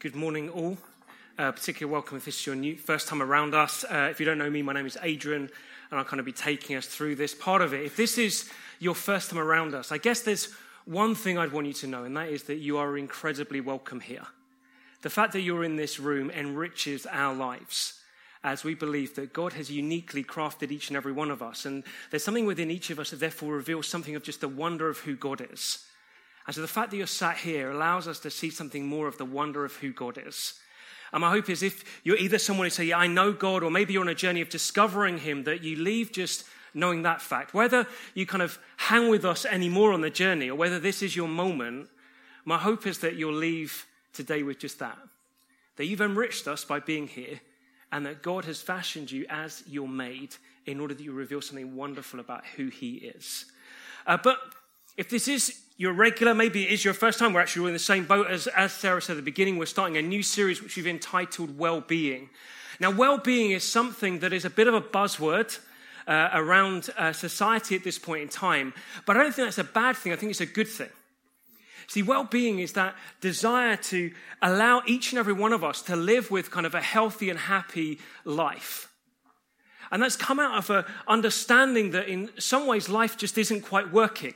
Good morning, all. Uh, particularly welcome if this is your new first time around us. Uh, if you don't know me, my name is Adrian, and I'll kind of be taking us through this part of it. If this is your first time around us, I guess there's one thing I'd want you to know, and that is that you are incredibly welcome here. The fact that you're in this room enriches our lives as we believe that God has uniquely crafted each and every one of us. And there's something within each of us that therefore reveals something of just the wonder of who God is. And so the fact that you're sat here allows us to see something more of the wonder of who God is. And my hope is if you're either someone who say, Yeah, I know God, or maybe you're on a journey of discovering Him, that you leave just knowing that fact. Whether you kind of hang with us anymore on the journey, or whether this is your moment, my hope is that you'll leave today with just that. That you've enriched us by being here, and that God has fashioned you as your made in order that you reveal something wonderful about who He is. Uh, but if this is your regular, maybe it is your first time, we're actually in the same boat as, as Sarah said at the beginning. We're starting a new series which we've entitled Well Being. Now, well being is something that is a bit of a buzzword. Uh, around uh, society at this point in time, but I don't think that's a bad thing. I think it's a good thing. See, well being is that desire to allow each and every one of us to live with kind of a healthy and happy life. And that's come out of an understanding that in some ways life just isn't quite working.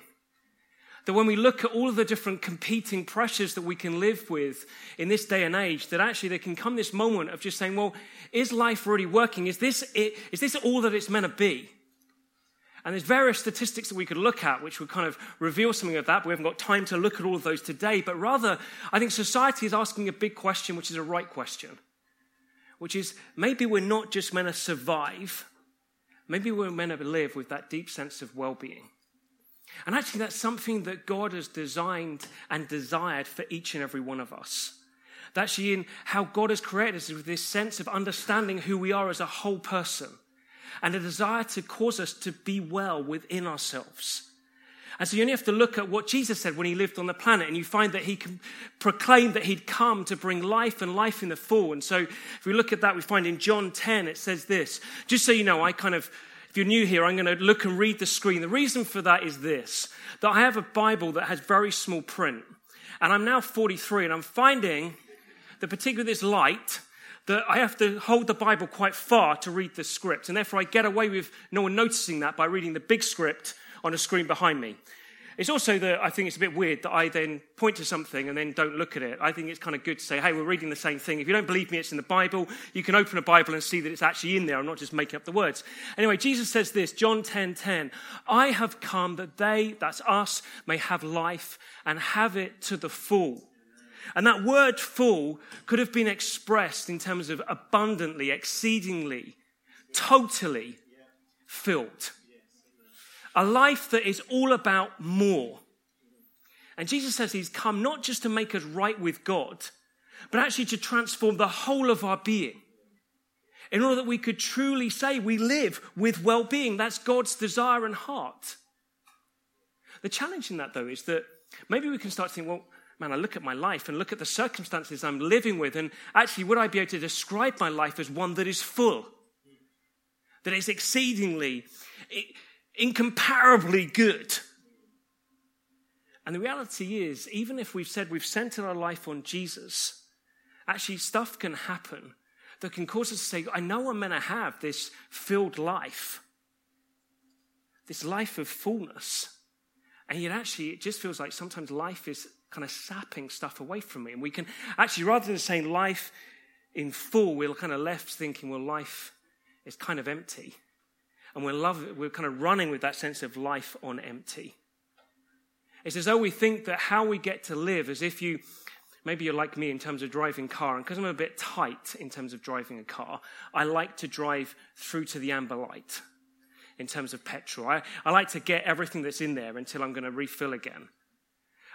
That when we look at all of the different competing pressures that we can live with in this day and age, that actually there can come this moment of just saying, well, is life really working? Is this, it, is this all that it's meant to be? And there's various statistics that we could look at which would kind of reveal something of that, but we haven't got time to look at all of those today. But rather, I think society is asking a big question, which is a right question, which is maybe we're not just meant to survive, maybe we're meant to live with that deep sense of well being. And actually, that's something that God has designed and desired for each and every one of us. That actually, in how God has created us with this sense of understanding who we are as a whole person and a desire to cause us to be well within ourselves. And so you only have to look at what Jesus said when he lived on the planet, and you find that he proclaimed that he'd come to bring life and life in the full. And so if we look at that, we find in John 10, it says this. Just so you know, I kind of if you're new here, I'm going to look and read the screen. The reason for that is this that I have a Bible that has very small print. And I'm now 43, and I'm finding that, particularly this light, that I have to hold the Bible quite far to read the script. And therefore, I get away with no one noticing that by reading the big script on a screen behind me. It's also that I think it's a bit weird that I then point to something and then don't look at it. I think it's kind of good to say, hey, we're reading the same thing. If you don't believe me, it's in the Bible. You can open a Bible and see that it's actually in there. I'm not just making up the words. Anyway, Jesus says this, John 10 10. I have come that they, that's us, may have life and have it to the full. And that word full could have been expressed in terms of abundantly, exceedingly, totally filled a life that is all about more. And Jesus says he's come not just to make us right with God, but actually to transform the whole of our being. In order that we could truly say we live with well being. That's God's desire and heart. The challenge in that, though, is that maybe we can start to think, well, man, I look at my life and look at the circumstances I'm living with, and actually, would I be able to describe my life as one that is full? That is exceedingly, incomparably good. And the reality is, even if we've said we've centered our life on Jesus, actually stuff can happen that can cause us to say, I know I'm going to have this filled life, this life of fullness. And yet, actually, it just feels like sometimes life is kind of sapping stuff away from me. And we can actually, rather than saying life in full, we're kind of left thinking, well, life is kind of empty and we're, love, we're kind of running with that sense of life on empty. It's as though we think that how we get to live, as if you, maybe you're like me in terms of driving car, and because I'm a bit tight in terms of driving a car, I like to drive through to the amber light in terms of petrol. I, I like to get everything that's in there until I'm going to refill again.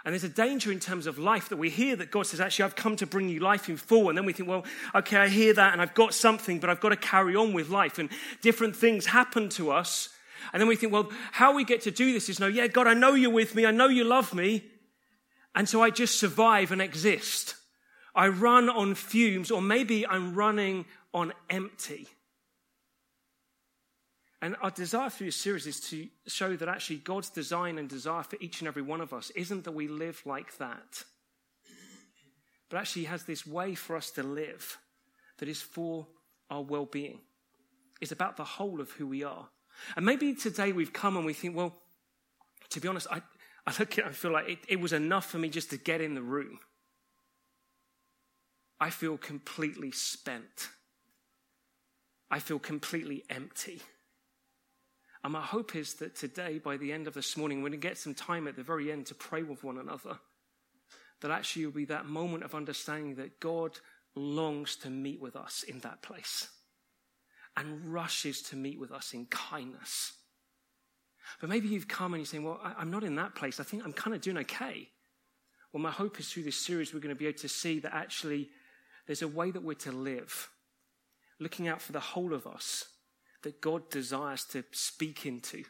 And there's a danger in terms of life that we hear that God says, actually, I've come to bring you life in full. And then we think, well, okay, I hear that and I've got something, but I've got to carry on with life. And different things happen to us. And then we think, well, how we get to do this is no, yeah, God, I know you're with me. I know you love me. And so I just survive and exist. I run on fumes, or maybe I'm running on empty. And our desire through this series is to show that actually God's design and desire for each and every one of us isn't that we live like that, but actually has this way for us to live that is for our well being. It's about the whole of who we are. And maybe today we've come and we think, well, to be honest, I, I look at it and feel like it, it was enough for me just to get in the room. I feel completely spent. I feel completely empty. And my hope is that today, by the end of this morning, we're going to get some time at the very end to pray with one another. That actually will be that moment of understanding that God longs to meet with us in that place and rushes to meet with us in kindness. But maybe you've come and you're saying, Well, I'm not in that place. I think I'm kind of doing okay. Well, my hope is through this series, we're going to be able to see that actually there's a way that we're to live, looking out for the whole of us that God desires to speak into.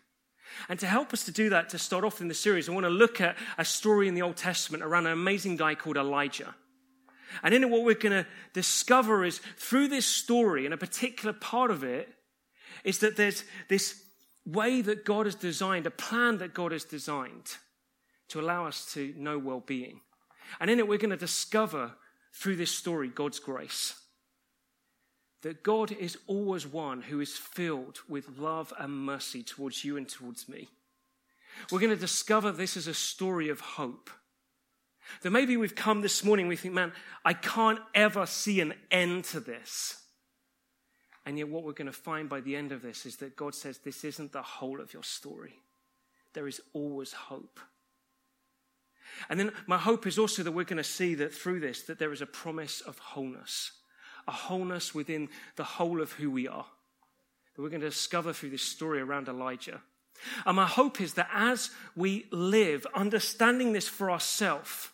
And to help us to do that, to start off in the series, I want to look at a story in the Old Testament around an amazing guy called Elijah. And in it, what we're going to discover is through this story, and a particular part of it, is that there's this way that God has designed, a plan that God has designed to allow us to know well being. And in it, we're going to discover through this story God's grace. That God is always one who is filled with love and mercy towards you and towards me. We're going to discover this is a story of hope that maybe we've come this morning, we think, man, I can't ever see an end to this. And yet, what we're going to find by the end of this is that God says this isn't the whole of your story. There is always hope. And then my hope is also that we're going to see that through this, that there is a promise of wholeness, a wholeness within the whole of who we are. That we're going to discover through this story around Elijah. And my hope is that as we live, understanding this for ourselves,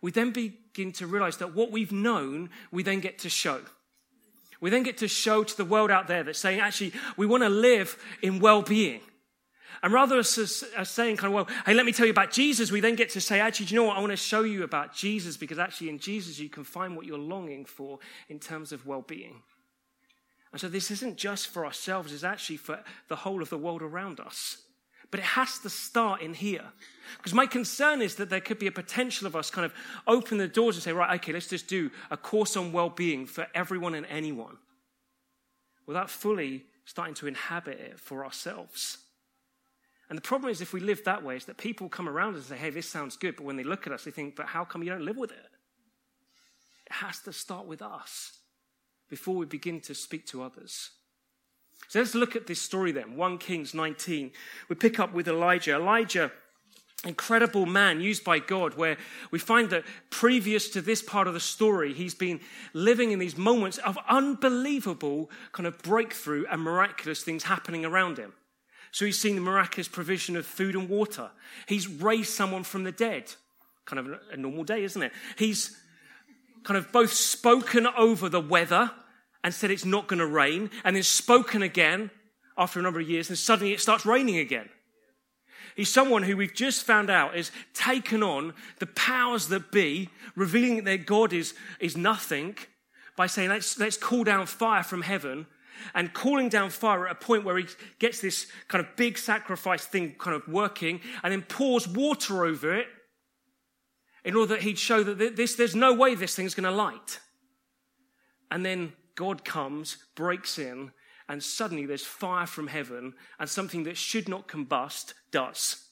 we then begin to realize that what we've known, we then get to show. We then get to show to the world out there that saying, actually, we want to live in well being. And rather than saying, kind of, well, hey, let me tell you about Jesus, we then get to say, actually, do you know what? I want to show you about Jesus because actually, in Jesus, you can find what you're longing for in terms of well being. And so, this isn't just for ourselves, it's actually for the whole of the world around us. But it has to start in here. Because my concern is that there could be a potential of us kind of open the doors and say, right, okay, let's just do a course on well being for everyone and anyone without fully starting to inhabit it for ourselves. And the problem is, if we live that way, is that people come around and say, hey, this sounds good. But when they look at us, they think, but how come you don't live with it? It has to start with us before we begin to speak to others. So let's look at this story then. 1 Kings 19. We pick up with Elijah. Elijah, incredible man used by God, where we find that previous to this part of the story, he's been living in these moments of unbelievable kind of breakthrough and miraculous things happening around him. So he's seen the miraculous provision of food and water. He's raised someone from the dead. Kind of a normal day, isn't it? He's kind of both spoken over the weather and said it's not going to rain, and then spoken again after a number of years, and suddenly it starts raining again. He's someone who we've just found out is taken on the powers that be, revealing that God is, is nothing by saying, let's, let's call down fire from heaven. And calling down fire at a point where he gets this kind of big sacrifice thing kind of working and then pours water over it in order that he'd show that this, there's no way this thing's going to light. And then God comes, breaks in, and suddenly there's fire from heaven, and something that should not combust does.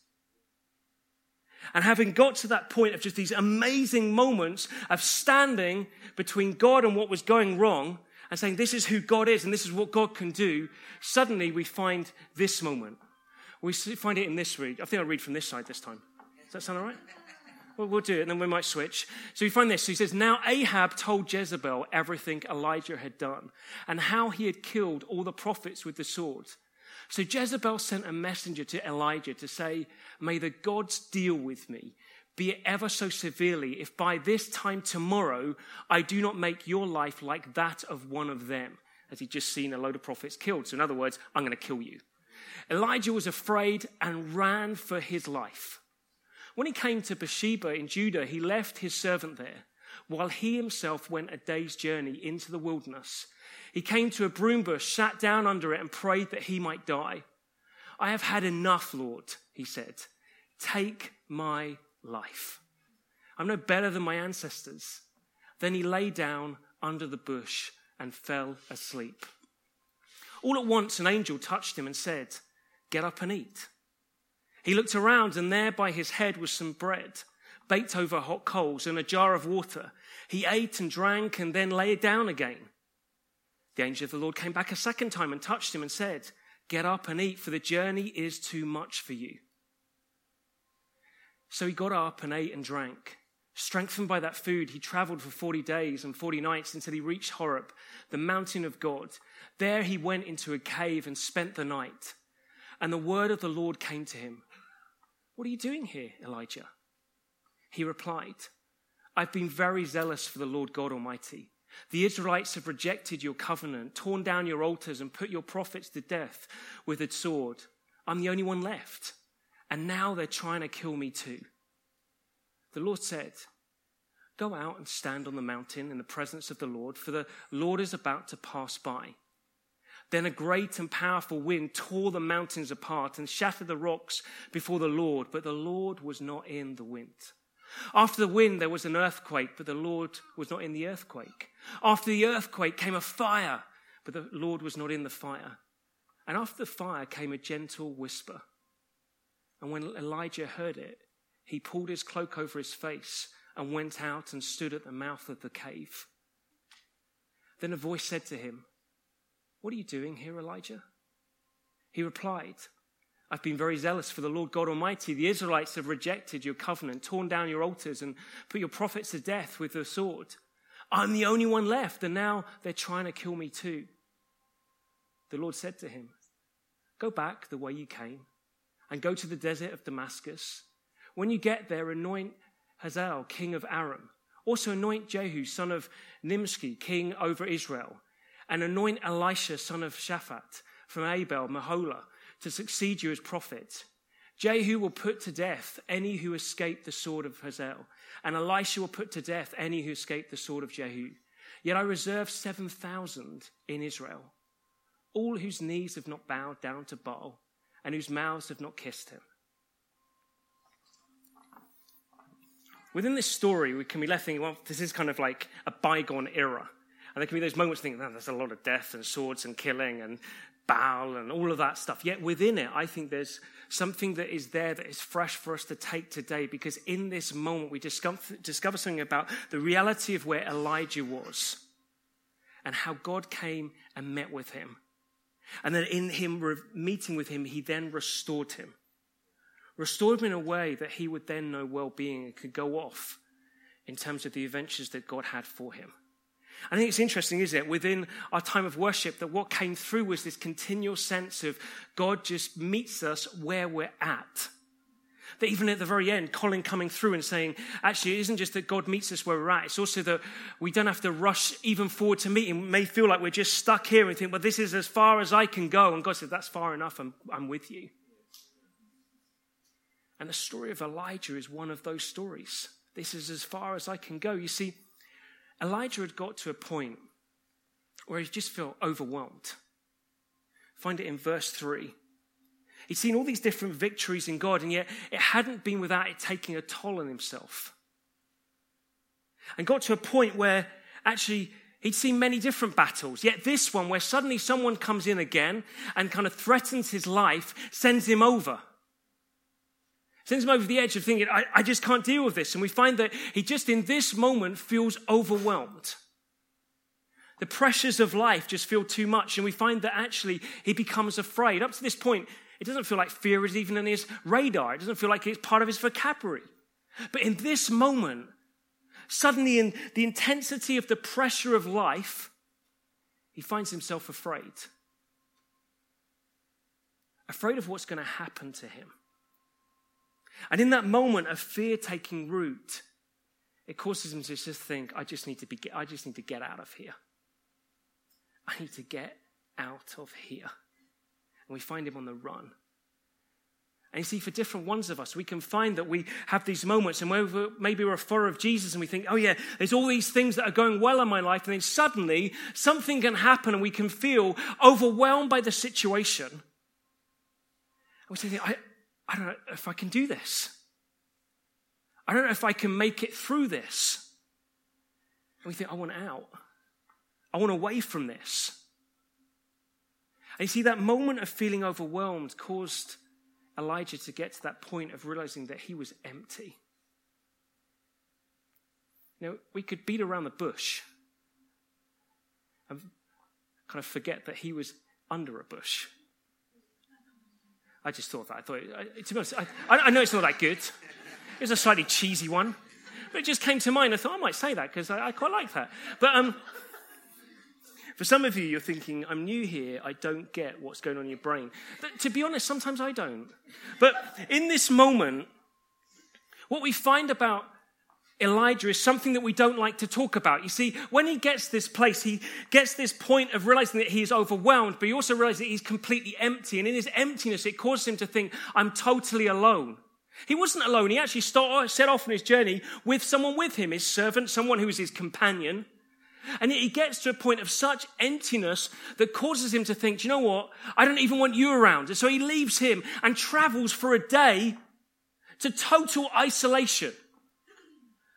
And having got to that point of just these amazing moments of standing between God and what was going wrong, and saying, This is who God is, and this is what God can do, suddenly we find this moment. We find it in this read. I think I'll read from this side this time. Does that sound all right? Well, we'll do it and then we might switch. So we find this. He says, Now Ahab told Jezebel everything Elijah had done and how he had killed all the prophets with the sword. So Jezebel sent a messenger to Elijah to say, May the gods deal with me, be it ever so severely, if by this time tomorrow I do not make your life like that of one of them. As he'd just seen a load of prophets killed. So, in other words, I'm going to kill you. Elijah was afraid and ran for his life. When he came to Beersheba in Judah, he left his servant there, while he himself went a day's journey into the wilderness. He came to a broom bush, sat down under it, and prayed that he might die. I have had enough, Lord, he said. Take my life. I'm no better than my ancestors. Then he lay down under the bush and fell asleep. All at once, an angel touched him and said, Get up and eat. He looked around, and there by his head was some bread, baked over hot coals, and a jar of water. He ate and drank and then lay down again. The angel of the Lord came back a second time and touched him and said, Get up and eat, for the journey is too much for you. So he got up and ate and drank. Strengthened by that food, he traveled for 40 days and 40 nights until he reached Horeb, the mountain of God. There he went into a cave and spent the night. And the word of the Lord came to him What are you doing here, Elijah? He replied, I've been very zealous for the Lord God Almighty. The Israelites have rejected your covenant, torn down your altars, and put your prophets to death with a sword. I'm the only one left and now they're trying to kill me too. The Lord said, Go out and stand on the mountain in the presence of the Lord, for the Lord is about to pass by. Then a great and powerful wind tore the mountains apart and shattered the rocks before the Lord, but the Lord was not in the wind. After the wind, there was an earthquake, but the Lord was not in the earthquake. After the earthquake came a fire, but the Lord was not in the fire. And after the fire came a gentle whisper. And when Elijah heard it, he pulled his cloak over his face and went out and stood at the mouth of the cave. Then a voice said to him, What are you doing here, Elijah? He replied, I've been very zealous for the Lord God Almighty. The Israelites have rejected your covenant, torn down your altars, and put your prophets to death with the sword. I'm the only one left, and now they're trying to kill me too. The Lord said to him, Go back the way you came and go to the desert of Damascus. When you get there, anoint Hazael, king of Aram. Also anoint Jehu, son of Nimshi, king over Israel. And anoint Elisha, son of Shaphat, from Abel Meholah, to succeed you as prophet. Jehu will put to death any who escape the sword of Hazael, and Elisha will put to death any who escape the sword of Jehu. Yet I reserve 7,000 in Israel, all whose knees have not bowed down to Baal and whose mouths have not kissed him. Within this story, we can be left thinking, well, this is kind of like a bygone era. And there can be those moments thinking, oh, there's a lot of death and swords and killing and Baal and all of that stuff. Yet within it, I think there's something that is there that is fresh for us to take today because in this moment we discover something about the reality of where Elijah was and how God came and met with him and then in him meeting with him, he then restored him. Restored him in a way that he would then know well being and could go off in terms of the adventures that God had for him. I think it's interesting, isn't it, within our time of worship, that what came through was this continual sense of God just meets us where we're at. That even at the very end, Colin coming through and saying, actually, it isn't just that God meets us where we're at, it's also that we don't have to rush even forward to meet Him. We may feel like we're just stuck here and think, well, this is as far as I can go. And God said, that's far enough, I'm, I'm with you. And the story of Elijah is one of those stories. This is as far as I can go. You see, Elijah had got to a point where he just felt overwhelmed. Find it in verse 3. He'd seen all these different victories in God, and yet it hadn't been without it taking a toll on himself. And got to a point where actually he'd seen many different battles, yet this one, where suddenly someone comes in again and kind of threatens his life, sends him over. Sends him over the edge of thinking, I, I just can't deal with this. And we find that he just in this moment feels overwhelmed. The pressures of life just feel too much, and we find that actually he becomes afraid. Up to this point, it doesn't feel like fear is even in his radar. It doesn't feel like it's part of his vocabulary. But in this moment, suddenly in the intensity of the pressure of life, he finds himself afraid. Afraid of what's going to happen to him. And in that moment of fear taking root, it causes him to just think, I just need to be, I just need to get out of here. I need to get out of here we find him on the run. And you see, for different ones of us, we can find that we have these moments, and maybe we're a follower of Jesus, and we think, oh yeah, there's all these things that are going well in my life, and then suddenly something can happen, and we can feel overwhelmed by the situation. And we say, I, I don't know if I can do this. I don't know if I can make it through this. And we think, I want out. I want away from this. And you see, that moment of feeling overwhelmed caused Elijah to get to that point of realizing that he was empty. Know, we could beat around the bush and kind of forget that he was under a bush. I just thought that. I thought, to be honest, I, I know it's not that good. It was a slightly cheesy one, but it just came to mind. I thought I might say that because I, I, quite like that. But um, for some of you, you're thinking, I'm new here. I don't get what's going on in your brain. But to be honest, sometimes I don't. But in this moment, what we find about Elijah is something that we don't like to talk about. You see, when he gets this place, he gets this point of realizing that he is overwhelmed, but he also realizes that he's completely empty. And in his emptiness, it causes him to think, I'm totally alone. He wasn't alone. He actually started, set off on his journey with someone with him, his servant, someone who was his companion. And he gets to a point of such emptiness that causes him to think, Do you know what? I don't even want you around. And so he leaves him and travels for a day to total isolation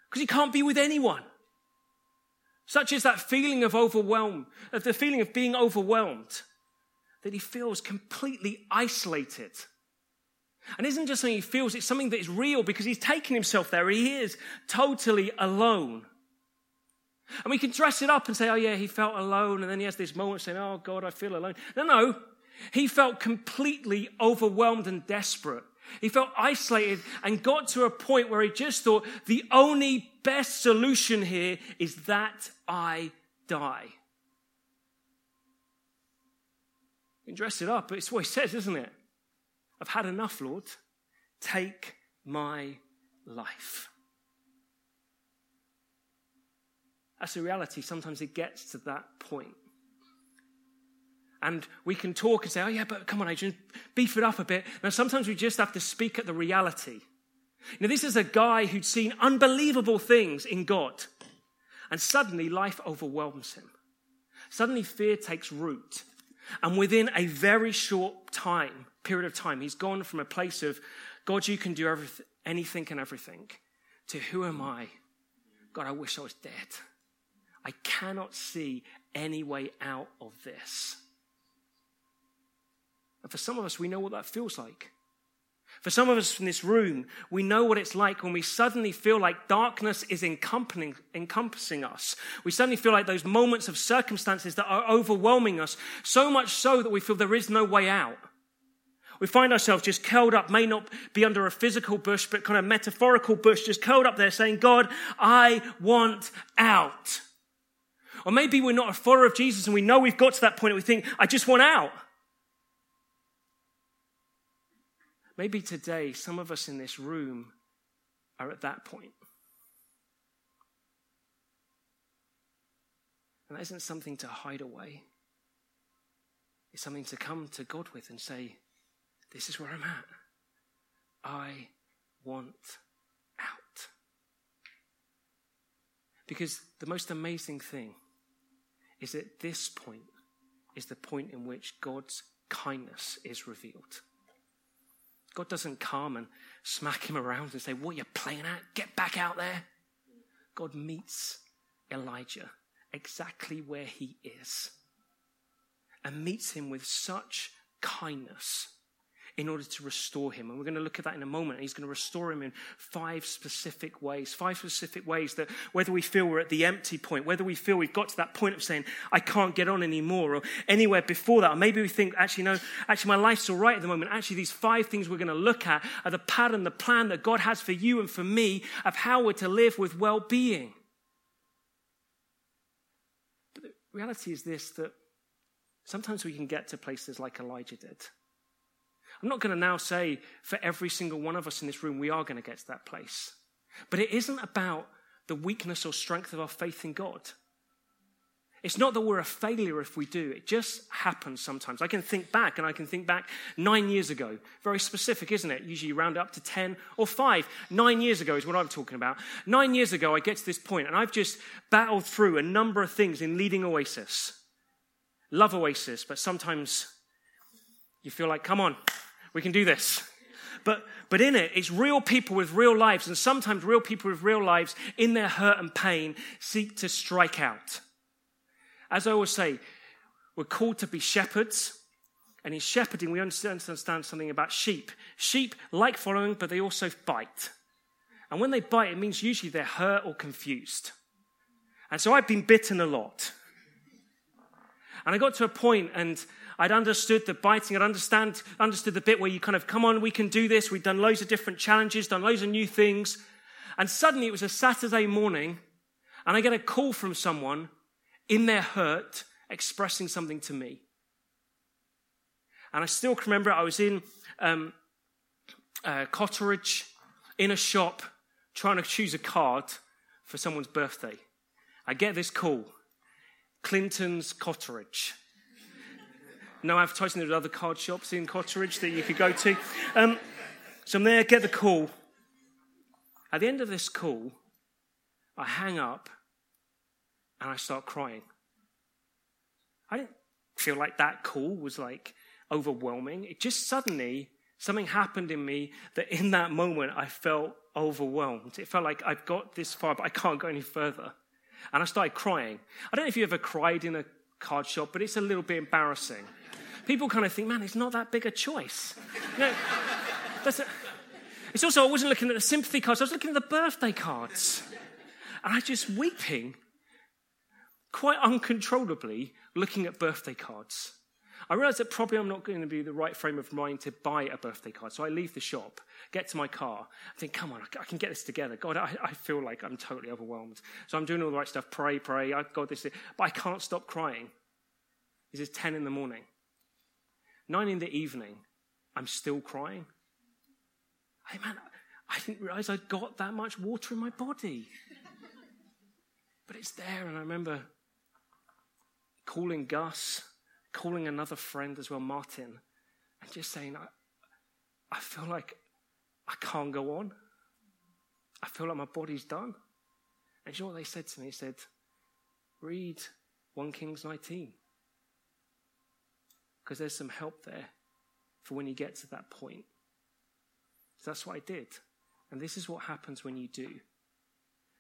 because he can't be with anyone. Such is that feeling of overwhelm, of the feeling of being overwhelmed, that he feels completely isolated. And isn't just something he feels, it's something that is real because he's taken himself there. He is totally alone. And we can dress it up and say, oh, yeah, he felt alone. And then he has this moment saying, oh, God, I feel alone. No, no. He felt completely overwhelmed and desperate. He felt isolated and got to a point where he just thought the only best solution here is that I die. You can dress it up, but it's what he says, isn't it? I've had enough, Lord. Take my life. That's a reality. Sometimes it gets to that point. And we can talk and say, oh, yeah, but come on, Adrian, beef it up a bit. Now, sometimes we just have to speak at the reality. Now, this is a guy who'd seen unbelievable things in God. And suddenly, life overwhelms him. Suddenly, fear takes root. And within a very short time, period of time, he's gone from a place of, God, you can do everything, anything and everything, to who am I? God, I wish I was dead. I cannot see any way out of this. And for some of us, we know what that feels like. For some of us in this room, we know what it's like when we suddenly feel like darkness is encompassing, us. We suddenly feel like those moments of circumstances that are overwhelming us, so much so that we feel there is no way out. We find ourselves just curled up, may not be under a physical bush, but kind of metaphorical bush, just curled up there saying, God, I want out. Or maybe we're not a follower of Jesus and we know we've got to that point and we think, I just want out. Maybe today, some of us in this room are at that point. And that isn't something to hide away. It's something to come to God with and say, This is where I'm at. I want out. Because the most amazing thing is that this point is the point in which God's kindness is revealed. God doesn't come and smack him around and say, What are you playing at? Get back out there. God meets Elijah exactly where he is and meets him with such kindness in order to restore him. And we're going to look at that in a moment. He's going to restore him in five specific ways. Five specific ways that whether we feel we're at the empty point, whether we feel we've got to that point of saying, I can't get on anymore, or anywhere before that, or maybe we think, actually, no, actually, my life's all right at the moment. Actually, these five things we're going to look at are the pattern, the plan that God has for you and for me of how we're to live with well being. Reality is this that sometimes we can get to places like Elijah did I'm not going to now say for every single one of us in this room, we are going to get to that place. But it isn't about the weakness or strength of our faith in God. It's not that we're a failure if we do. It just happens sometimes. I can think back, and I can think back nine years ago. Very specific, isn't it? Usually you round up to 10 or 5. Nine years ago is what I'm talking about. Nine years ago, I get to this point, and I've just battled through a number of things in leading Oasis. Love Oasis, but sometimes you feel like, come on, we can do this. But, but in it, it's real people with real lives. And sometimes real people with real lives, in their hurt and pain, seek to strike out. As I always say, we're called to be shepherds. And in shepherding, we understand something about sheep. Sheep like following, but they also bite. And when they bite, it means usually they're hurt or confused. And so I've been bitten a lot. And I got to a point and I'd understood the biting. I'd understand, understood the bit where you kind of, come on, we can do this. We've done loads of different challenges, done loads of new things. And suddenly it was a Saturday morning and I get a call from someone in their hurt expressing something to me. And I still can remember I was in um, uh, Cotteridge in a shop trying to choose a card for someone's birthday. I get this call Clinton's Cotteridge. No advertising, There there's other card shops in Cotteridge that you could go to. Um, so I'm there, get the call. At the end of this call, I hang up and I start crying. I didn't feel like that call was like overwhelming. It just suddenly, something happened in me that in that moment I felt overwhelmed. It felt like I've got this far, but I can't go any further. And I started crying. I don't know if you ever cried in a card shop, but it's a little bit embarrassing. People kind of think, man, it's not that big a choice. You know, a, it's also, I wasn't looking at the sympathy cards, I was looking at the birthday cards. And I was just weeping, quite uncontrollably, looking at birthday cards. I realized that probably I'm not going to be the right frame of mind to buy a birthday card. So I leave the shop, get to my car, I think, come on, I can get this together. God, I, I feel like I'm totally overwhelmed. So I'm doing all the right stuff, pray, pray, I've got this, but I can't stop crying. This is 10 in the morning. 9 in the evening, I'm still crying. Hey, man, I didn't realize I'd got that much water in my body. but it's there, and I remember calling Gus calling another friend as well, Martin, and just saying, I, I feel like I can't go on. I feel like my body's done. And you know what they said to me? They said, read 1 Kings 19. Because there's some help there for when you get to that point. So that's what I did. And this is what happens when you do.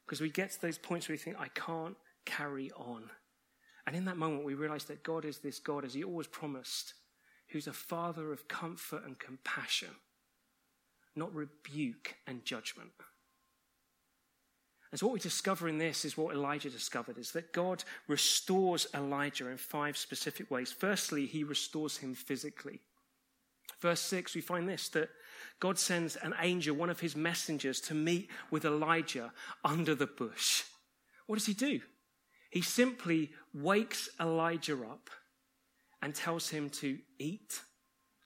Because we get to those points where we think, I can't carry on. And in that moment, we realize that God is this God, as He always promised, who's a father of comfort and compassion, not rebuke and judgment. And so, what we discover in this is what Elijah discovered is that God restores Elijah in five specific ways. Firstly, he restores him physically. Verse 6, we find this that God sends an angel, one of his messengers, to meet with Elijah under the bush. What does he do? He simply wakes Elijah up and tells him to eat,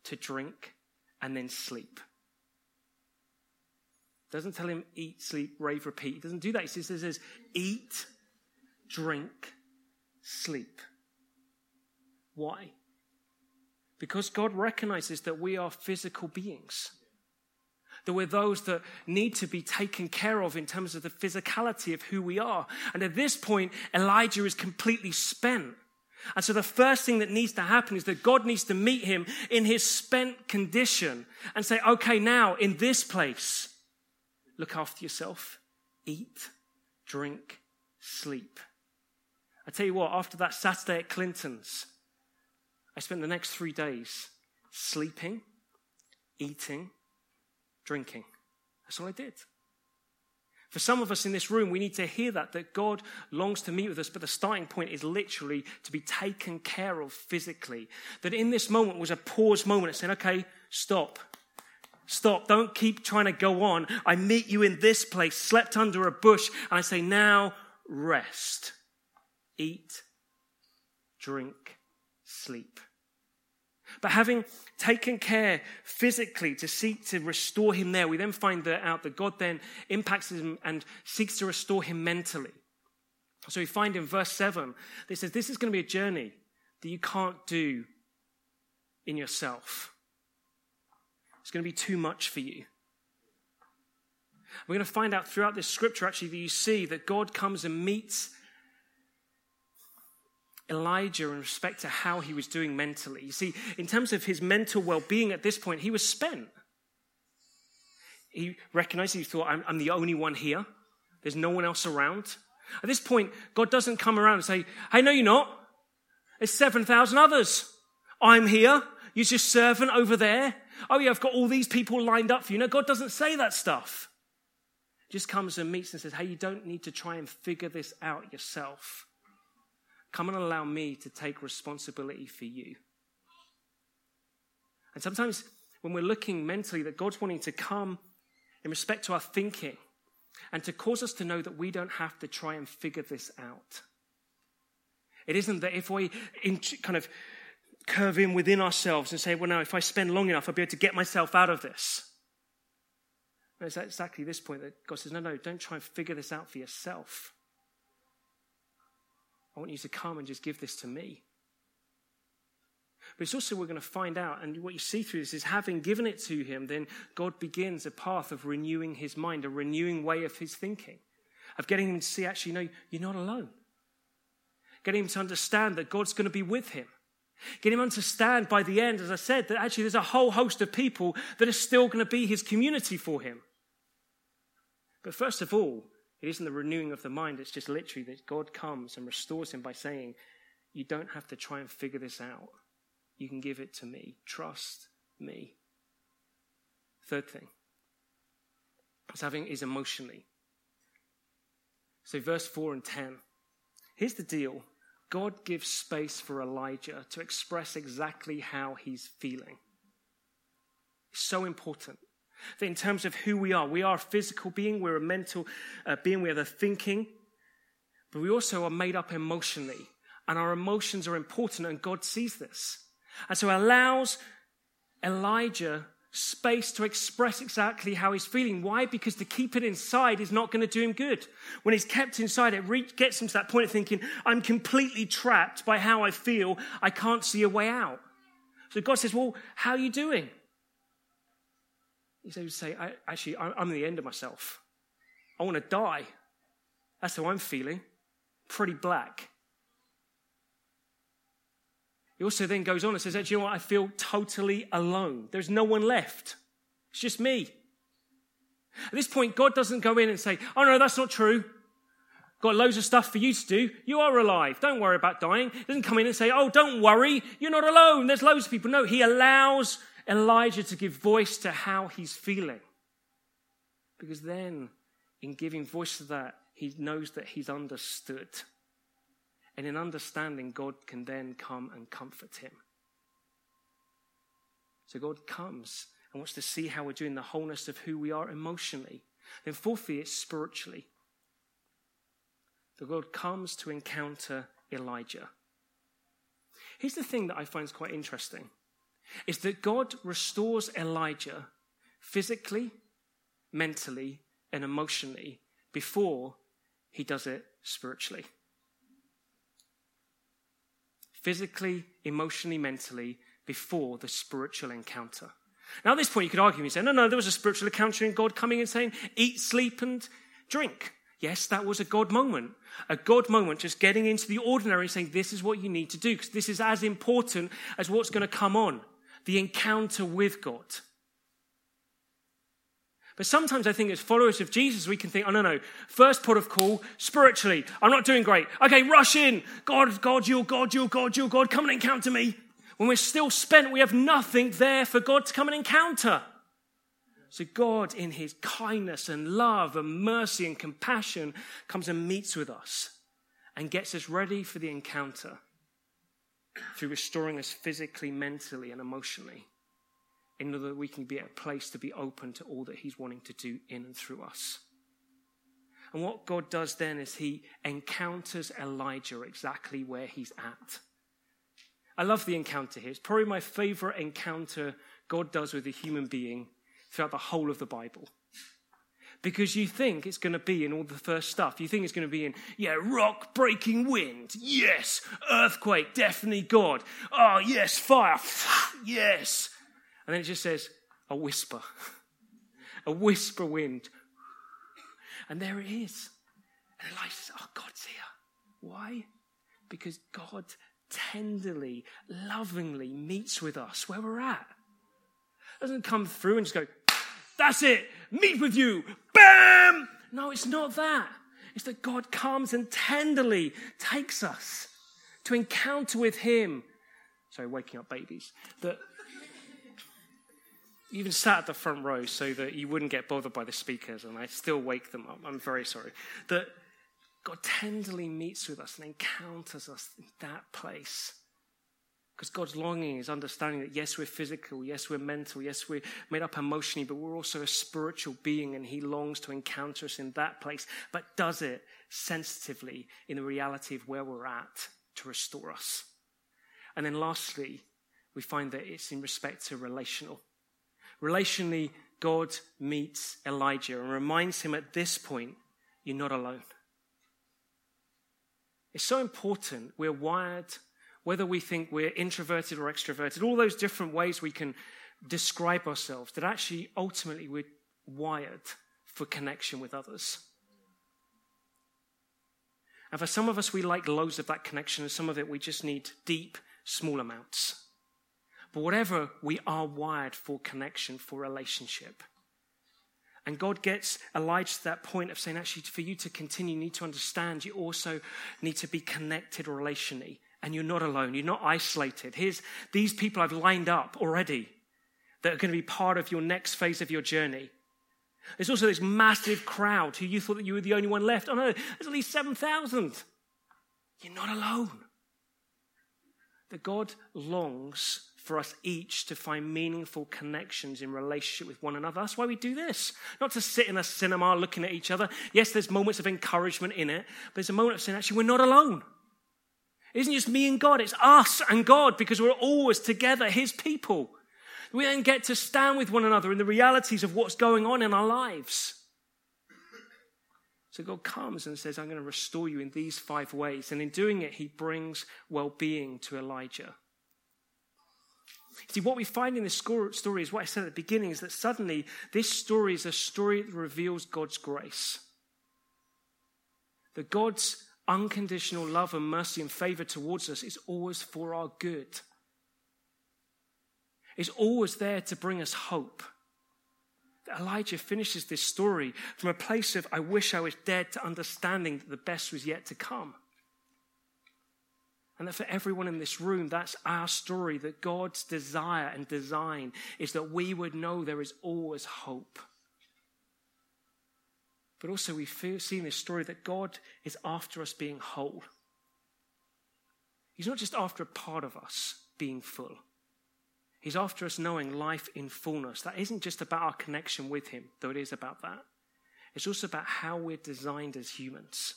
to drink, and then sleep. Doesn't tell him eat, sleep, rave, repeat. He doesn't do that. He says, says eat, drink, sleep. Why? Because God recognizes that we are physical beings that we're those that need to be taken care of in terms of the physicality of who we are. And at this point, Elijah is completely spent. And so the first thing that needs to happen is that God needs to meet him in his spent condition and say, okay, now in this place, look after yourself, eat, drink, sleep. I tell you what, after that Saturday at Clinton's, I spent the next three days sleeping, eating, drinking. That's all I did. For some of us in this room, we need to hear that, that God longs to meet with us, but the starting point is literally to be taken care of physically. That in this moment was a pause moment. Said, okay, stop. Stop. Don't keep trying to go on. I meet you in this place, slept under a bush, and I say, now rest. Eat, drink, sleep. But having taken care physically to seek to restore him there, we then find that out that God then impacts him and seeks to restore him mentally. So we find in verse 7, it says, This is going to be a journey that you can't do in yourself. It's going to be too much for you. We're going to find out throughout this scripture actually that you see that God comes and meets Elijah in respect to how he was doing mentally. You see, in terms of his mental well being at this point, he was spent. he recognized, he thought, I'm, I'm the only one here. There's no one else around. At this point, God doesn't come around and say, Hey, no, you're not. There's 7,000 others. I'm here. You're just servant over there. Oh, yeah, I've got all these people lined up for you. No, God doesn't say that stuff. Just comes and meets and says, Hey, you don't need to try and figure this out yourself. Come and allow me to take responsibility for you. And sometimes when we're looking mentally that God's wanting to come in respect to our thinking and to cause us to know that we don't have to try and figure this out. It isn't that if we kind of curve in within ourselves and say, well, now, if I spend long enough, I'll be able to get myself out of this. And it's exactly this point that God says, no, no, don't try and figure this out for yourself. I want you to come and just give this to me. But it's also, we're going to find out, and what you see through this is having given it to him, then God begins a path of renewing his mind, a renewing way of his thinking, of getting him to see, actually, no, you're not alone. Getting him to understand that God's going to be with him. Getting him to understand by the end, as I said, that actually there's a whole host of people that are still going to be his community for him. But first of all, it isn't the renewing of the mind, it's just literally that God comes and restores him by saying, You don't have to try and figure this out. You can give it to me. Trust me. Third thing is having is emotionally. So, verse 4 and 10. Here's the deal God gives space for Elijah to express exactly how he's feeling. It's so important that in terms of who we are, we are a physical being, we're a mental uh, being, we have a thinking, but we also are made up emotionally. And our emotions are important, and God sees this. And so allows Elijah space to express exactly how he's feeling. Why? Because to keep it inside is not going to do him good. When he's kept inside, it re- gets him to that point of thinking, I'm completely trapped by how I feel. I can't see a way out. So God says, Well, how are you doing? He says, say, I Actually, I'm the end of myself. I want to die. That's how I'm feeling. Pretty black. He also then goes on and says, Actually, you know what? I feel totally alone. There's no one left. It's just me. At this point, God doesn't go in and say, Oh, no, that's not true. Got loads of stuff for you to do. You are alive. Don't worry about dying. He doesn't come in and say, Oh, don't worry. You're not alone. There's loads of people. No, he allows Elijah to give voice to how he's feeling. Because then, in giving voice to that, he knows that he's understood. And in understanding, God can then come and comfort him. So God comes and wants to see how we're doing the wholeness of who we are emotionally. Then, fourthly, it's spiritually. The God comes to encounter Elijah. Here's the thing that I find quite interesting is that God restores Elijah physically, mentally, and emotionally before he does it spiritually physically, emotionally, mentally, before the spiritual encounter. Now, at this point, you could argue and say, no, no, there was a spiritual encounter in God coming and saying, eat, sleep, and drink. Yes, that was a God moment. A God moment, just getting into the ordinary and saying, this is what you need to do, because this is as important as what's going to come on the encounter with God. But sometimes I think as followers of Jesus, we can think, oh, no, no. First port of call, spiritually, I'm not doing great. Okay, rush in. God, God, you, God, you, God, you, God, come and encounter me. When we're still spent, we have nothing there for God to come and encounter. So God, in his kindness and love and mercy and compassion, comes and meets with us and gets us ready for the encounter through restoring us physically, mentally, and emotionally in order that we can be at a place to be open to all that He's wanting to do in and through us. And what God does then is He encounters Elijah exactly where he's at. I love the encounter here. It's probably my favorite encounter God does with a human being throughout the whole of the Bible. Because you think it's going to be in all the first stuff. You think it's going to be in, yeah, rock breaking wind. Yes. Earthquake. Definitely God. Oh, yes. Fire. yes. And then it just says, a whisper, a whisper wind. And there it is. And Elijah says, Oh, God's here. Why? Because God tenderly, lovingly meets with us where we're at. Doesn't come through and just go, That's it. Meet with you. Bam! No, it's not that. It's that God comes and tenderly takes us to encounter with Him. Sorry, waking up babies. That even sat at the front row so that you wouldn't get bothered by the speakers, and I still wake them up. I'm very sorry. That God tenderly meets with us and encounters us in that place. Because God's longing is understanding that yes, we're physical, yes, we're mental, yes, we're made up emotionally, but we're also a spiritual being, and He longs to encounter us in that place, but does it sensitively in the reality of where we're at to restore us. And then lastly, we find that it's in respect to relational. Relationally, God meets Elijah and reminds him at this point, you're not alone. It's so important. We're wired, whether we think we're introverted or extroverted, all those different ways we can describe ourselves, that actually ultimately we're wired for connection with others. And for some of us, we like loads of that connection, and some of it we just need deep, small amounts. But whatever, we are wired for connection, for relationship. And God gets Elijah to that point of saying, actually, for you to continue, you need to understand you also need to be connected relationally. And you're not alone, you're not isolated. Here's these people I've lined up already that are going to be part of your next phase of your journey. There's also this massive crowd who you thought that you were the only one left. Oh no, there's at least 7,000. You're not alone. That God longs for us each to find meaningful connections in relationship with one another. That's why we do this. Not to sit in a cinema looking at each other. Yes, there's moments of encouragement in it, but there's a moment of saying, actually, we're not alone. It isn't just me and God, it's us and God because we're always together, His people. We then get to stand with one another in the realities of what's going on in our lives. So God comes and says, I'm going to restore you in these five ways. And in doing it, He brings well being to Elijah. See, what we find in this story is what I said at the beginning is that suddenly this story is a story that reveals God's grace. That God's unconditional love and mercy and favor towards us is always for our good. It's always there to bring us hope. Elijah finishes this story from a place of, I wish I was dead, to understanding that the best was yet to come. And that for everyone in this room, that's our story that God's desire and design is that we would know there is always hope. But also, we see in this story that God is after us being whole. He's not just after a part of us being full, He's after us knowing life in fullness. That isn't just about our connection with Him, though it is about that. It's also about how we're designed as humans.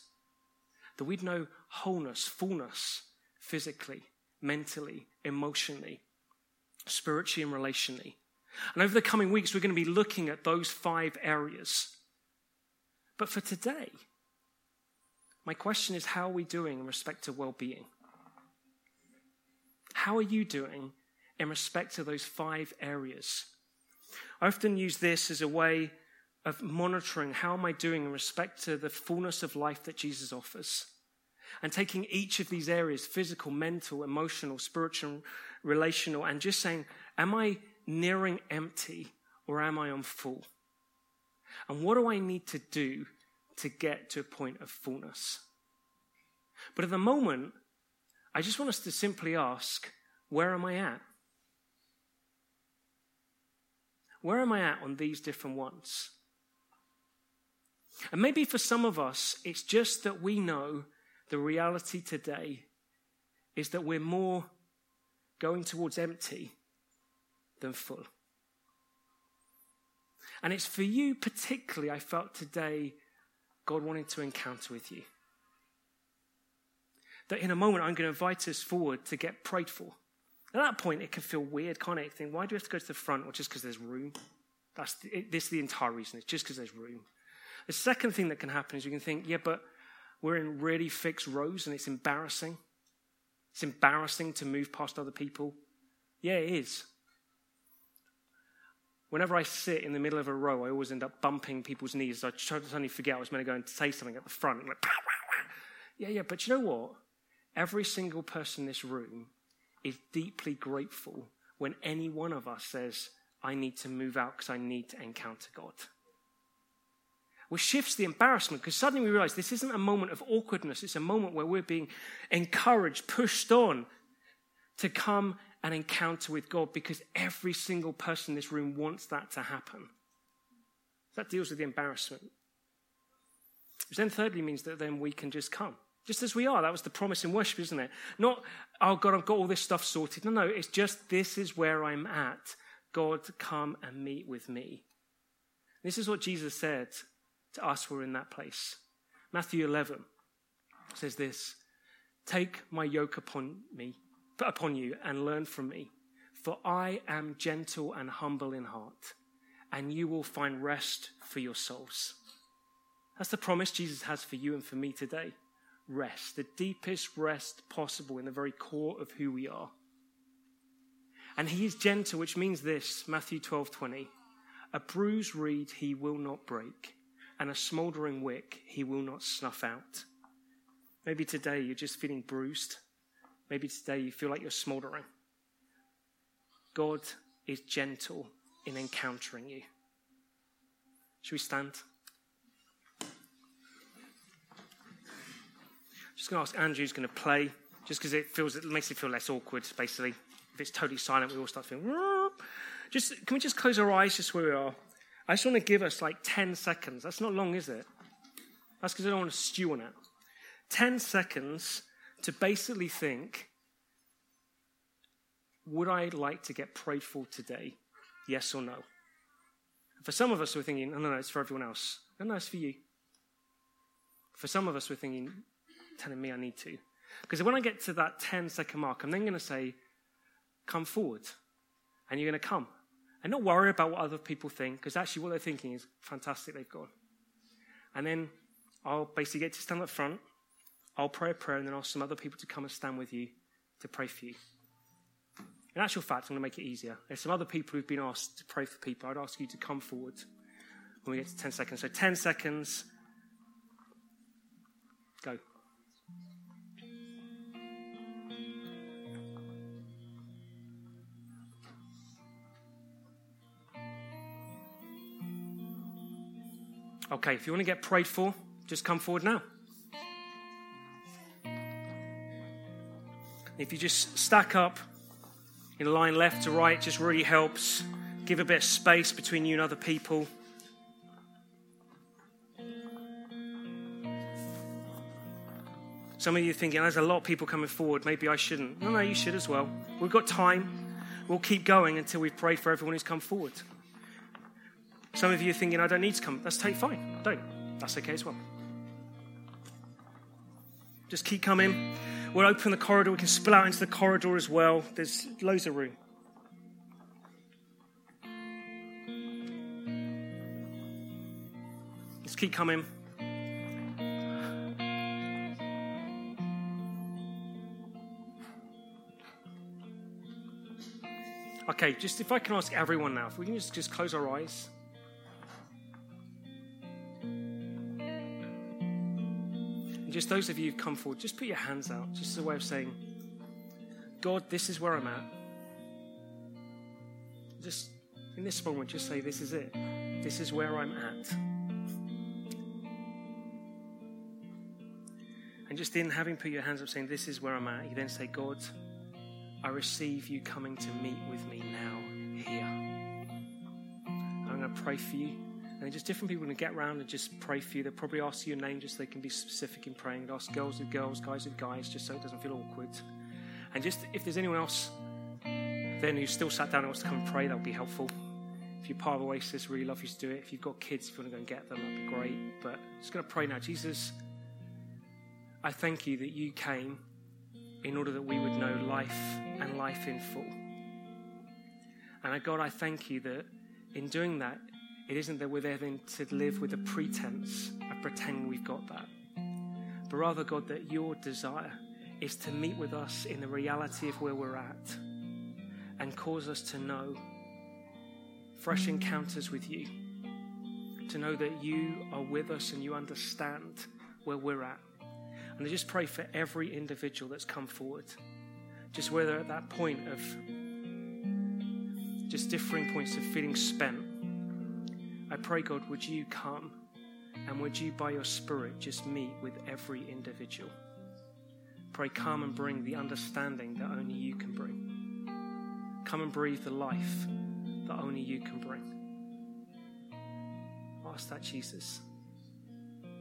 That we'd know wholeness, fullness, physically, mentally, emotionally, spiritually, and relationally. And over the coming weeks, we're going to be looking at those five areas. But for today, my question is how are we doing in respect to well being? How are you doing in respect to those five areas? I often use this as a way of monitoring how am I doing in respect to the fullness of life that Jesus offers and taking each of these areas physical, mental, emotional, spiritual, relational and just saying, Am I nearing empty or am I on full? And what do I need to do to get to a point of fullness? But at the moment, I just want us to simply ask, Where am I at? Where am I at on these different ones? And maybe for some of us, it's just that we know the reality today is that we're more going towards empty than full. And it's for you, particularly, I felt today, God wanted to encounter with you. That in a moment, I'm going to invite us forward to get prayed for. At that point, it can feel weird, can't it? Think, why do we have to go to the front? Or just because there's room? That's the, it, this is the entire reason. It's just because there's room. The second thing that can happen is you can think, yeah, but we're in really fixed rows and it's embarrassing. It's embarrassing to move past other people. Yeah, it is. Whenever I sit in the middle of a row, I always end up bumping people's knees. I suddenly forget I was meant to go and say something at the front. Like, yeah, yeah, but you know what? Every single person in this room is deeply grateful when any one of us says, I need to move out because I need to encounter God. Which shifts the embarrassment because suddenly we realize this isn't a moment of awkwardness, it's a moment where we're being encouraged, pushed on to come and encounter with God because every single person in this room wants that to happen. That deals with the embarrassment. Which then, thirdly, means that then we can just come. Just as we are. That was the promise in worship, isn't it? Not, oh God, I've got all this stuff sorted. No, no, it's just this is where I'm at. God, come and meet with me. This is what Jesus said to us who are in that place. Matthew 11 says this Take my yoke upon me, upon you, and learn from me, for I am gentle and humble in heart, and you will find rest for your souls. That's the promise Jesus has for you and for me today rest, the deepest rest possible in the very core of who we are. And he is gentle, which means this Matthew 12 20. A bruised reed he will not break, and a smouldering wick he will not snuff out. Maybe today you're just feeling bruised. Maybe today you feel like you're smouldering. God is gentle in encountering you. Should we stand? Just going to ask Andrew who's going to play, just because it feels it makes it feel less awkward. Basically, if it's totally silent, we all start feeling. Just can we just close our eyes just where we are? I just want to give us like ten seconds. That's not long, is it? That's because I don't want to stew on it. Ten seconds to basically think: Would I like to get prayed for today? Yes or no? For some of us, we're thinking, no, no, no, it's for everyone else. No, no, it's for you. For some of us, we're thinking, telling me I need to. Because when I get to that 10 second mark, I'm then going to say, come forward. And you're going to come. And not worry about what other people think, because actually what they're thinking is fantastic, they've gone. And then I'll basically get to stand up front, I'll pray a prayer, and then ask some other people to come and stand with you to pray for you. In actual fact, I'm going to make it easier. There's some other people who've been asked to pray for people. I'd ask you to come forward when we get to 10 seconds. So 10 seconds. Go. Okay, if you want to get prayed for, just come forward now. If you just stack up in line left to right, just really helps. Give a bit of space between you and other people. Some of you thinking, there's a lot of people coming forward. Maybe I shouldn't. No, no, you should as well. We've got time. We'll keep going until we've prayed for everyone who's come forward. Some of you are thinking, I don't need to come. That's totally fine. I Don't. That's okay as well. Just keep coming. We'll open the corridor. We can spill out into the corridor as well. There's loads of room. Just keep coming. Okay, just if I can ask everyone now, if we can just, just close our eyes. Just those of you who've come forward, just put your hands out, just as a way of saying, God, this is where I'm at. Just in this moment, just say, This is it. This is where I'm at. And just in having put your hands up, saying, This is where I'm at, you then say, God, I receive you coming to meet with me now, here. I'm going to pray for you. And just different people can get around and just pray for you. They'll probably ask you your name just so they can be specific in praying. They'll ask girls with girls, guys with guys, just so it doesn't feel awkward. And just if there's anyone else then who's still sat down and wants to come and pray, that would be helpful. If you're part of Oasis, really love you to do it. If you've got kids, if you want to go and get them, that'd be great. But I'm just going to pray now. Jesus, I thank you that you came in order that we would know life and life in full. And God, I thank you that in doing that, it isn't that we're there then to live with a pretense of pretending we've got that. But rather, God, that your desire is to meet with us in the reality of where we're at and cause us to know fresh encounters with you, to know that you are with us and you understand where we're at. And I just pray for every individual that's come forward, just whether at that point of just differing points of feeling spent, pray, God, would you come and would you, by your Spirit, just meet with every individual? Pray, come and bring the understanding that only you can bring. Come and breathe the life that only you can bring. Ask that, Jesus.